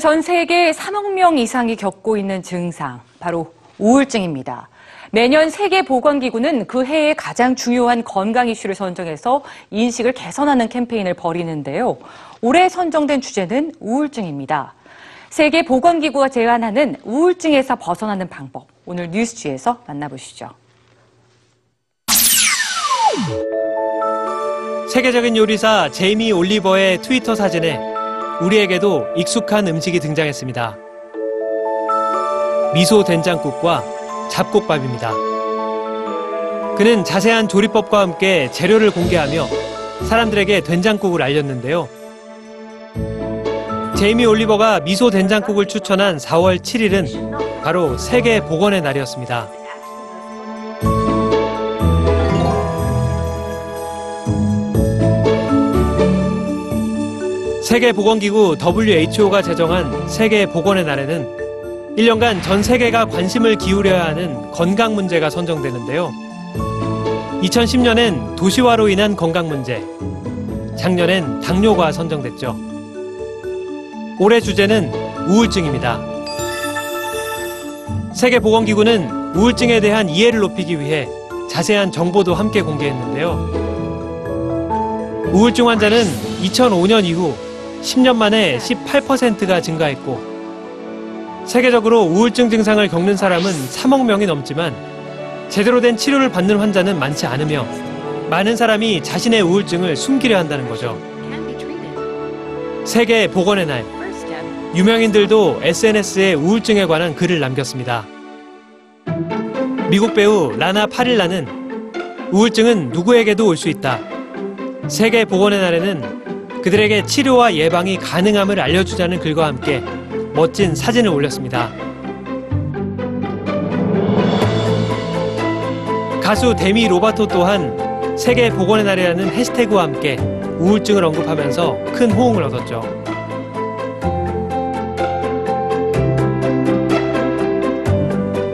전 세계 3억 명 이상이 겪고 있는 증상, 바로 우울증입니다. 매년 세계보건기구는 그 해의 가장 중요한 건강 이슈를 선정해서 인식을 개선하는 캠페인을 벌이는데요. 올해 선정된 주제는 우울증입니다. 세계보건기구가 제안하는 우울증에서 벗어나는 방법, 오늘 뉴스지에서 만나보시죠. 세계적인 요리사 제이미 올리버의 트위터 사진에 우리에게도 익숙한 음식이 등장했습니다. 미소 된장국과 잡곡밥입니다. 그는 자세한 조리법과 함께 재료를 공개하며 사람들에게 된장국을 알렸는데요. 제이미 올리버가 미소 된장국을 추천한 4월 7일은 바로 세계 보건의 날이었습니다. 세계보건기구 WHO가 제정한 세계보건의 날에는 1년간 전 세계가 관심을 기울여야 하는 건강 문제가 선정되는데요. 2010년엔 도시화로 인한 건강 문제, 작년엔 당뇨가 선정됐죠. 올해 주제는 우울증입니다. 세계보건기구는 우울증에 대한 이해를 높이기 위해 자세한 정보도 함께 공개했는데요. 우울증 환자는 2005년 이후 10년 만에 18%가 증가했고 세계적으로 우울증 증상을 겪는 사람은 3억 명이 넘지만 제대로 된 치료를 받는 환자는 많지 않으며 많은 사람이 자신의 우울증을 숨기려 한다는 거죠. 세계 보건의 날 유명인들도 SNS에 우울증에 관한 글을 남겼습니다. 미국 배우 라나 파릴라는 우울증은 누구에게도 올 수 있다. 세계 보건의 날에는 그들에게 치료와 예방이 가능함을 알려주자는 글과 함께 멋진 사진을 올렸습니다. 가수 데미 로바토 또한 세계 보건의 날이라는 해시태그와 함께 우울증을 언급하면서 큰 호응을 얻었죠.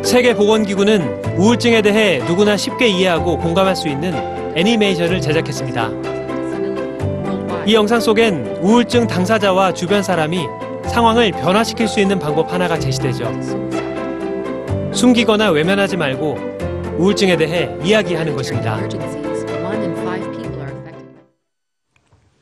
세계보건기구는 우울증에 대해 누구나 쉽게 이해하고 공감할 수 있는 애니메이션을 제작했습니다. 이 영상 속엔 우울증 당사자와 주변 사람이 상황을 변화시킬 수 있는 방법 하나가 제시되죠. 숨기거나 외면하지 말고 우울증에 대해 이야기하는 것입니다.